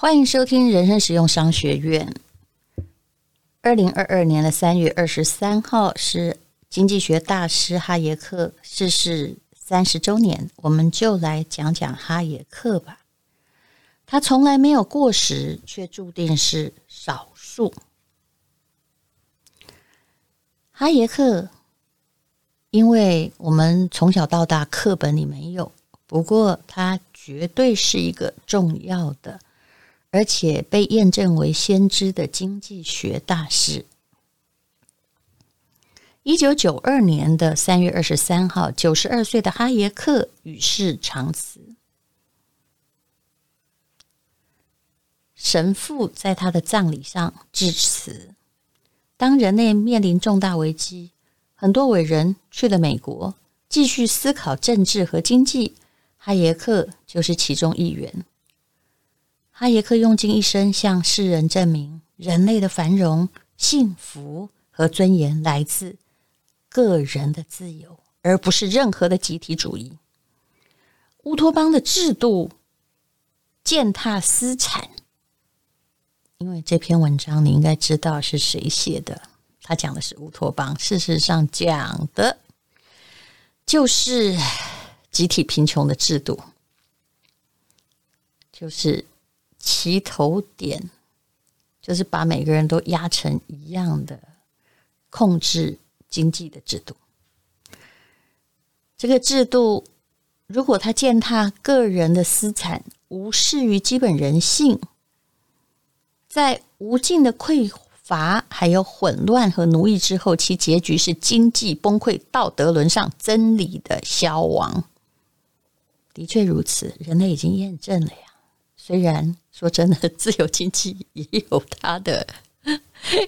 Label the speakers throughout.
Speaker 1: 欢迎收听人生实用商学院。二零二二年的三月二十三号是经济学大师哈耶克逝世三十周年，我们就来讲讲哈耶克吧。他从来没有过时，却注定是少数。哈耶克。因为我们从小到大课本里没有，不过他绝对是一个重要的，而且被验证为先知的经济学大师。一九九二年的三月二十三号，九十二岁的哈耶克与世长辞。神父在他的葬礼上致辞：“当人类面临重大危机。”很多伟人去了美国，继续思考政治和经济。哈耶克就是其中一员。哈耶克用尽一生向世人证明，人类的繁荣、幸福和尊严来自个人的自由，而不是任何的集体主义。乌托邦的制度践踏私产，因为这篇文章你应该知道是谁写的。他讲的是乌托邦，事实上讲的就是集体贫穷的制度，就是齐头点，就是把每个人都压成一样的控制经济的制度。这个制度如果他践踏个人的私产，无视于基本人性，在无尽的匮乏还有混乱和奴役之后，其结局是经济崩溃、道德沦丧、真理的消亡。的确如此，人类已经验证了呀。虽然说真的，自由经济也有它的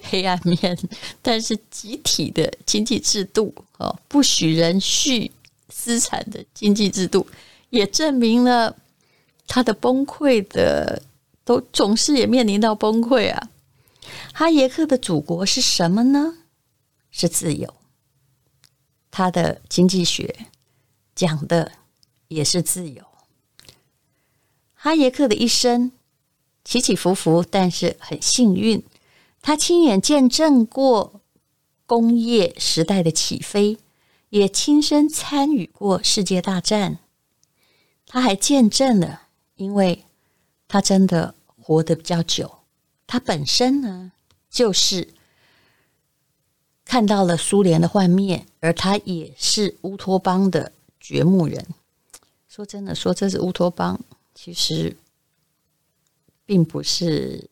Speaker 1: 黑暗面，但是集体的经济制度哦，不许人蓄私产的经济制度，也证明了它的崩溃的，都总是也面临到崩溃啊。哈耶克的祖国是什么呢？是自由。他的经济学讲的也是自由。哈耶克的一生起起伏伏，但是很幸运，他亲眼见证过工业时代的起飞，也亲身参与过世界大战。他还见证了，因为他真的活得比较久，他本身呢，就是看到了苏联的幻灭，而他也是乌托邦的掘墓人。说真的，说这是乌托邦，其实并不是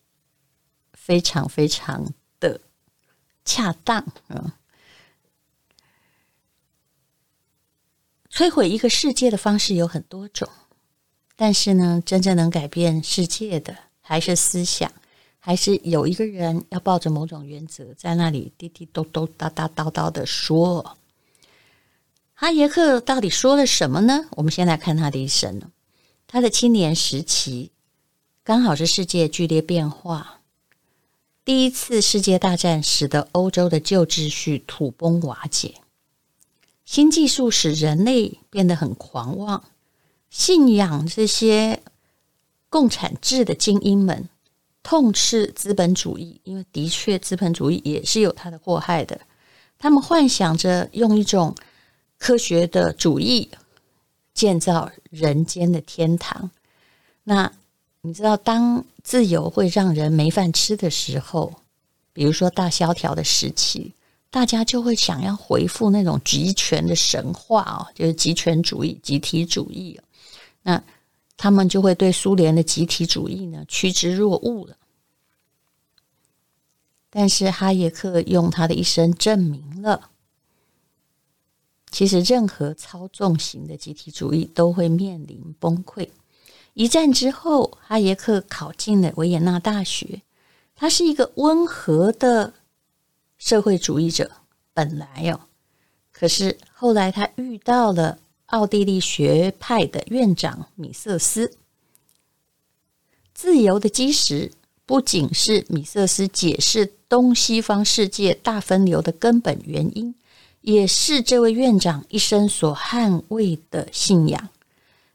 Speaker 1: 非常非常的恰当啊。摧毁一个世界的方式有很多种，但是呢，真正能改变世界的还是思想。还是有一个人要抱着某种原则，在那里滴滴咚咚、哒哒叨叨的说。哈耶克到底说了什么呢？我们先来看他的一生。他的青年时期刚好是世界剧烈变化，第一次世界大战使得欧洲的旧秩序土崩瓦解，新技术使人类变得很狂妄，信仰这些共产制的精英们。痛斥资本主义，因为的确资本主义也是有它的祸害的。他们幻想着用一种科学的主义建造人间的天堂。那你知道，当自由会让人没饭吃的时候，比如说大萧条的时期，大家就会想要回复那种集权的神话哦，就是集权主义、集体主义。那他们就会对苏联的集体主义呢趋之若鹜了。但是哈耶克用他的一生证明了，其实任何操纵型的集体主义都会面临崩溃。一战之后，哈耶克考进了维也纳大学。他是一个温和的社会主义者，本来哦，可是后来他遇到了奥地利学派的院长米瑟斯。自由的基石不仅是米瑟斯解释东西方世界大分流的根本原因，也是这位院长一生所捍卫的信仰。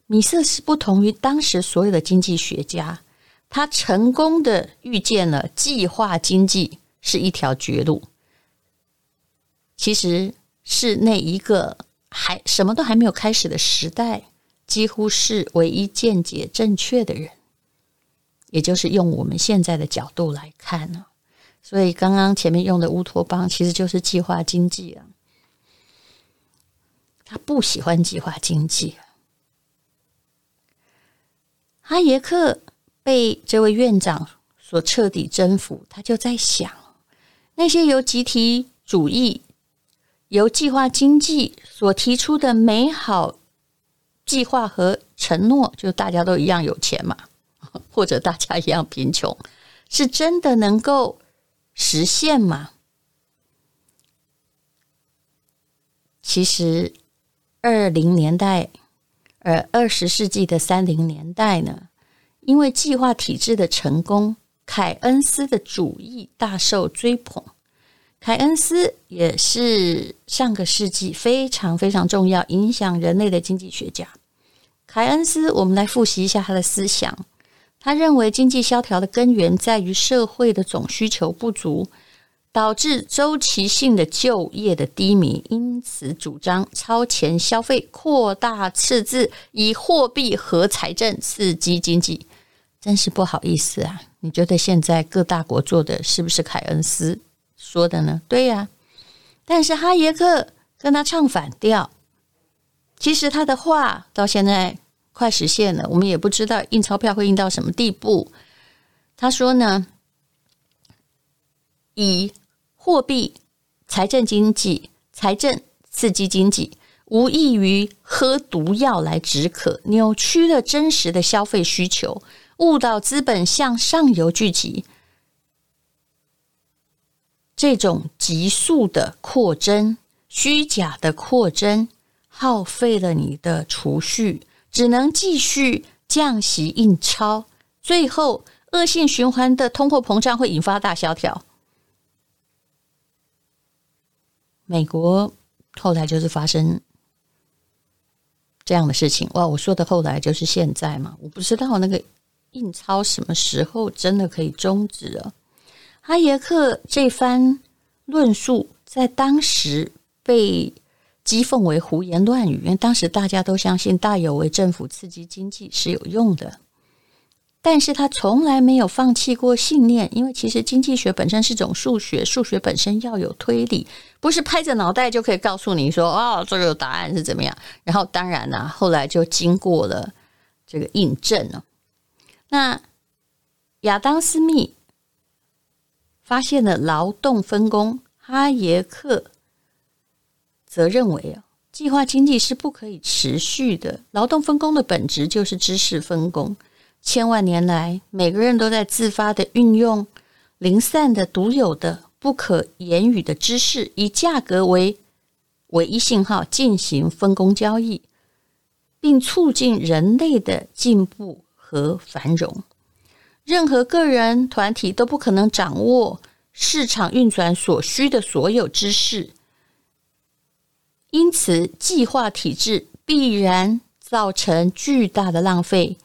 Speaker 1: 米瑟斯不同于当时所有的经济学家。他成功的预见了计划经济是一条绝路，其实是那一个还什么都还没有开始的时代，几乎是唯一见解正确的人，也就是用我们现在的角度来看呢。所以刚刚前面用的乌托邦其实就是计划经济啊，他不喜欢计划经济。哈耶克。被这位院长所彻底征服，他就在想，那些由集体主义、由计划经济所提出的美好计划和承诺，就大家都一样有钱嘛，或者大家一样贫穷，是真的能够实现吗？其实，二零年代，而，二十世纪的三零年代呢？因为计划体制的成功，凯恩斯的主义大受追捧。凯恩斯也是上个世纪非常非常重要、影响人类的经济学家。凯恩斯，我们来复习一下他的思想。他认为经济萧条的根源在于社会的总需求不足，导致周期性的就业的低迷，因此主张超前消费、扩大赤字，以货币和财政刺激经济。真是不好意思啊！你觉得现在各大国做的是不是凯恩斯说的呢？对呀，但是哈耶克跟他唱反调。其实他的话到现在快实现了，我们也不知道印钞票会印到什么地步。他说呢，以货币、财政经济、财政刺激经济，无异于喝毒药来止渴，扭曲了真实的消费需求。误导资本向上游聚集，这种急速的扩增、虚假的扩增，耗费了你的储蓄，只能继续降息印钞，最后恶性循环的通货膨胀会引发大萧条。美国后来就是发生这样的事情。哇，我说的后来就是现在嘛，我不知道那个。印钞什么时候真的可以终止了？哈耶克这番论述在当时被讥讽为胡言乱语，因为当时大家都相信大有为政府刺激经济是有用的。但是他从来没有放弃过信念，因为其实经济学本身是种数学，数学本身要有推理，不是拍着脑袋就可以告诉你说哦，这个答案是怎么样。然后当然呢、后来就经过了这个印证了。那亚当·斯密发现了劳动分工，哈耶克则认为啊，计划经济是不可以持续的。劳动分工的本质就是知识分工。千万年来，每个人都在自发的运用零散的、独有的、不可言语的知识，以价格为唯一信号进行分工交易，并促进人类的进步。和繁荣，任何个人团体都不可能掌握市场运转所需的所有知识，因此计划体制必然造成巨大的浪费，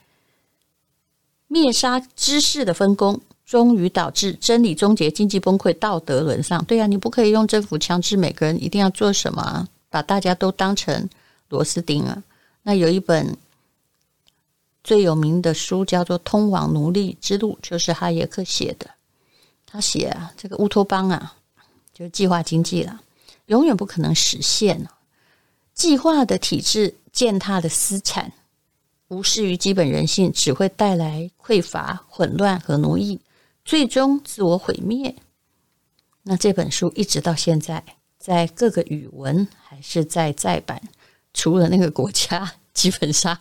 Speaker 1: 灭杀知识的分工，终于导致真理终结、经济崩溃、道德沦丧。对呀、啊，你不可以用政府强制每个人一定要做什么，把大家都当成螺丝钉啊。那有一本。最有名的书叫做《通往奴隶之路》，就是哈耶克写的。他写啊，这个乌托邦啊，就是计划经济了，永远不可能实现。计划的体制践踏的私产，无视于基本人性，只会带来匮乏、混乱和奴役，最终自我毁灭。那这本书一直到现在在各个语文还是在再版，除了那个国家，基本上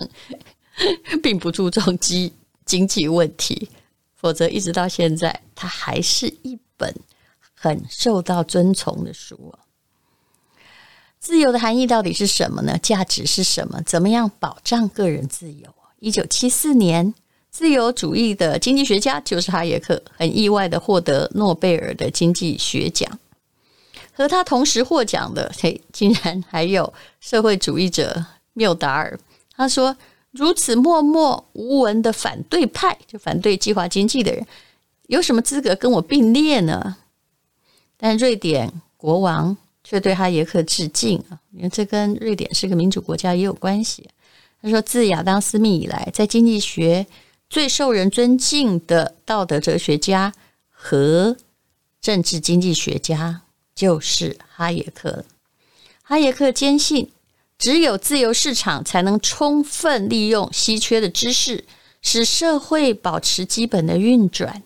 Speaker 1: 并不注重经经济问题，否则一直到现在，它还是一本很受到尊崇的书。自由的含义到底是什么呢？价值是什么？怎么样保障个人自由？一九七四年，自由主义的经济学家就是哈耶克，很意外的获得诺贝尔的经济学奖。和他同时获奖的，嘿，竟然还有社会主义者缪达尔。他说：“如此默默无闻的反对派，就反对计划经济的人，有什么资格跟我并列呢？”但瑞典国王。却对哈耶克致敬啊，因为这跟瑞典是个民主国家也有关系。他说，自亚当·斯密以来，在经济学最受人尊敬的道德哲学家和政治经济学家就是哈耶克。哈耶克坚信，只有自由市场才能充分利用稀缺的知识，使社会保持基本的运转。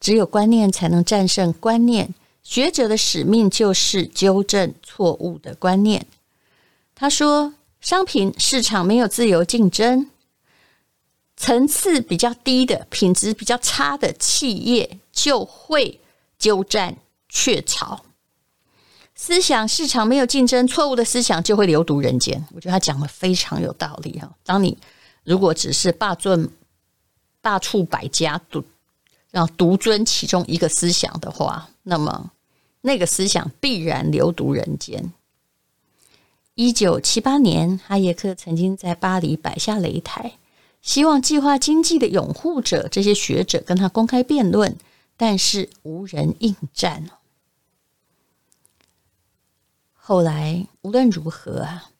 Speaker 1: 只有观念才能战胜观念。学者的使命就是纠正错误的观念。他说：“商品市场没有自由竞争，层次比较低的、品质比较差的企业就会鸠占鹊巢。思想市场没有竞争，错误的思想就会流毒人间。”我觉得他讲的非常有道理哈。当你如果只是霸尊、罢黜百家，独让独尊其中一个思想的话，那么。那个思想必然流毒人间。一九七八年，哈耶克曾经在巴黎摆下擂台，希望计划经济的拥护者这些学者跟他公开辩论，但是无人应战。后来无论如何啊，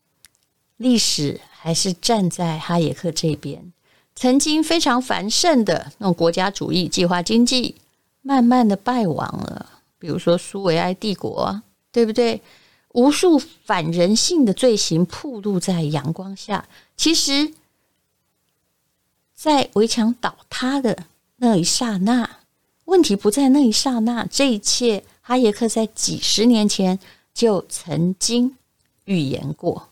Speaker 1: 历史还是站在哈耶克这边。曾经非常繁盛的那种国家主义计划经济，慢慢的败亡了。比如说苏维埃帝国，对不对？无数反人性的罪行暴露在阳光下。其实，在围墙倒塌的那一刹那，问题不在那一刹那。这一切，哈耶克在几十年前就曾经预言过。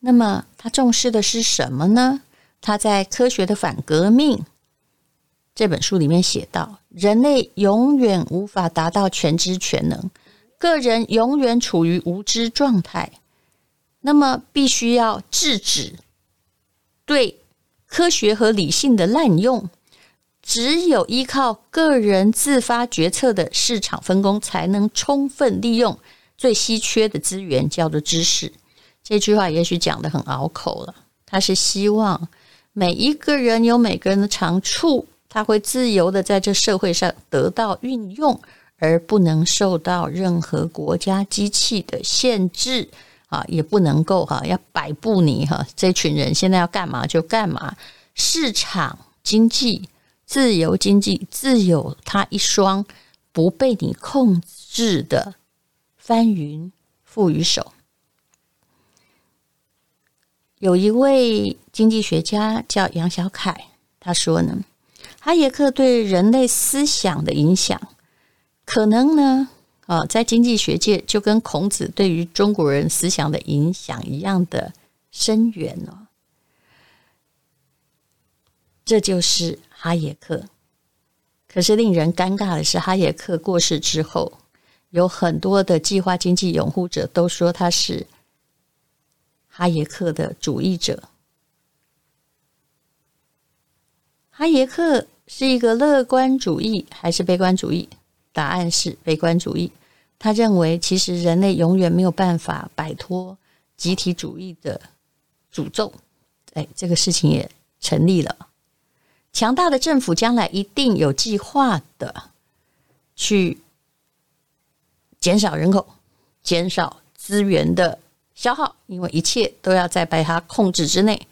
Speaker 1: 那么，他重视的是什么呢？他在《科学的反革命》这本书里面写道。人类永远无法达到全知全能，个人永远处于无知状态。那么，必须要制止对科学和理性的滥用。只有依靠个人自发决策的市场分工，才能充分利用最稀缺的资源，叫做知识。这句话也许讲得很拗口了。他是希望每一个人有每个人的长处。他会自由的在这社会上得到运用，而不能受到任何国家机器的限制啊，也不能够哈要摆布你哈，这群人现在要干嘛就干嘛。市场经济、自由经济，自有它一双不被你控制的翻云覆雨手。有一位经济学家叫杨小凯，他说呢。哈耶克对人类思想的影响，可能呢，啊，在经济学界就跟孔子对于中国人思想的影响一样的深远哦。这就是哈耶克。可是令人尴尬的是，哈耶克过世之后，有很多的计划经济拥护者都说他是哈耶克的主义者。哈耶克。是一个乐观主义还是悲观主义？答案是悲观主义。他认为，其实人类永远没有办法摆脱集体主义的诅咒。哎，这个事情也成立了。强大的政府将来一定有计划的去减少人口、减少资源的消耗，因为一切都要在被他控制之内。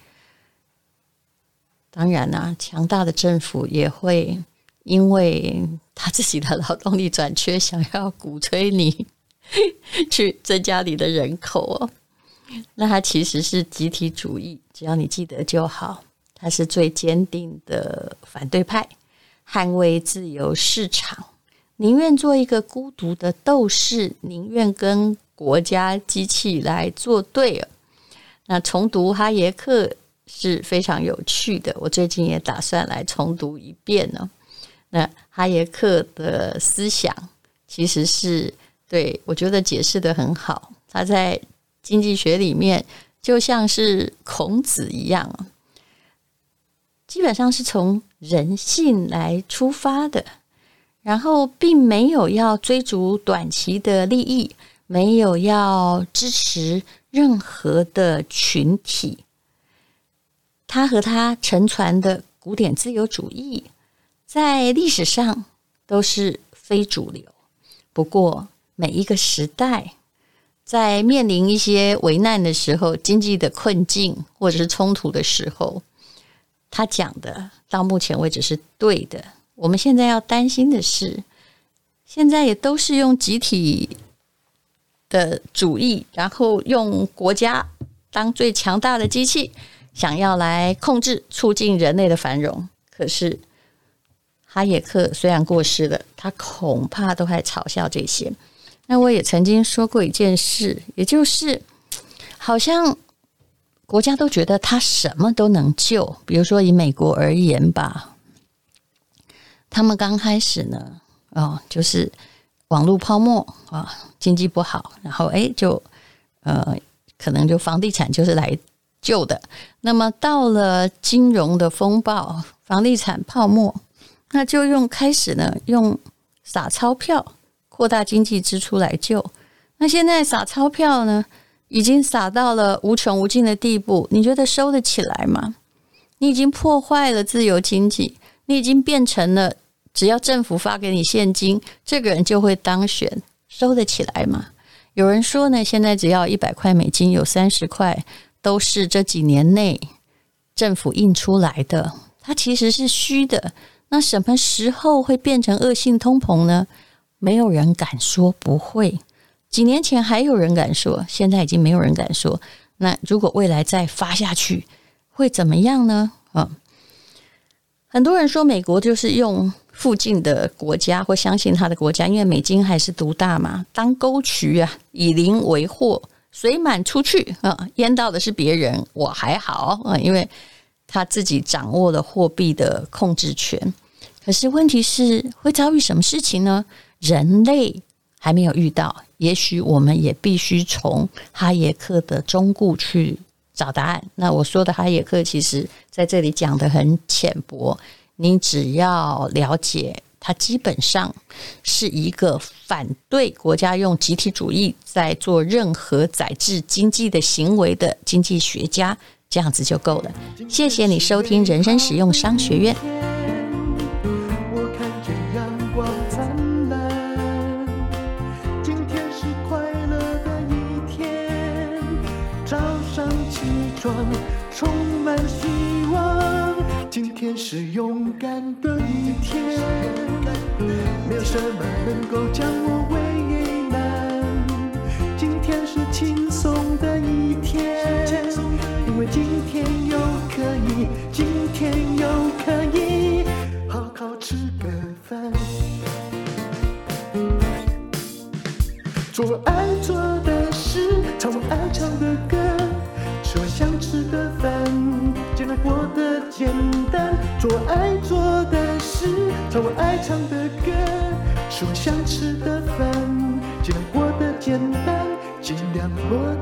Speaker 1: 当然啦、啊，强大的政府也会因为他自己的劳动力短缺，想要鼓吹你 去增加你的人口哦。那他其实是集体主义，只要你记得就好。他是最坚定的反对派，捍卫自由市场。宁愿做一个孤独的斗士，宁愿跟国家机器来作对。那重读哈耶克是非常有趣的，我最近也打算来重读一遍呢。那哈耶克的思想其实是对我觉得解释的很好，他在经济学里面就像是孔子一样，基本上是从人性来出发的，然后并没有要追逐短期的利益，没有要支持任何的群体。他和他沉船的古典自由主义，在历史上都是非主流。不过，每一个时代在面临一些危难的时候、经济的困境或者是冲突的时候，他讲的到目前为止是对的。我们现在要担心的是，现在也都是用集体的主义，然后用国家当最强大的机器，想要来控制、促进人类的繁荣。可是，哈耶克虽然过世了，他恐怕都还嘲笑这些。那我也曾经说过一件事，也就是好像国家都觉得他什么都能救。比如说以美国而言吧，他们刚开始呢，哦，就是网络泡沫啊，经济不好，然后诶，就呃，可能就房地产就是来救的。那么到了金融的风暴，房地产泡沫，那就用开始呢，用撒钞票。扩大经济支出来救，那现在撒钞票呢，已经撒到了无穷无尽的地步，你觉得收得起来吗？你已经破坏了自由经济，你已经变成了只要政府发给你现金，这个人就会当选，收得起来吗？有人说呢，现在只要一百块美金，有三十块都是这几年内政府印出来的，它其实是虚的。那什么时候会变成恶性通膨呢？没有人敢说不会，几年前还有人敢说，现在已经没有人敢说。那如果未来再发下去，会怎么样呢？啊，很多人说美国就是用附近的国家或相信他的国家，因为美金还是独大嘛，当沟渠啊，以邻为壑，水满出去啊，淹到的是别人，我还好啊，因为他自己掌握了货币的控制权。可是问题是会遭遇什么事情呢？人类还没有遇到，也许我们也必须从哈耶克的忠告去找答案。那我说的哈耶克，其实在这里讲得很浅薄，你只要了解，他基本上是一个反对国家用集体主义在做任何宰制经济的行为的经济学家，这样子就够了。谢谢你收听人生使用商学院。天是勇敢的一天，没有什么能够将我为唱我爱唱的歌，吃我想吃的饭，尽量过得简单，尽量过得。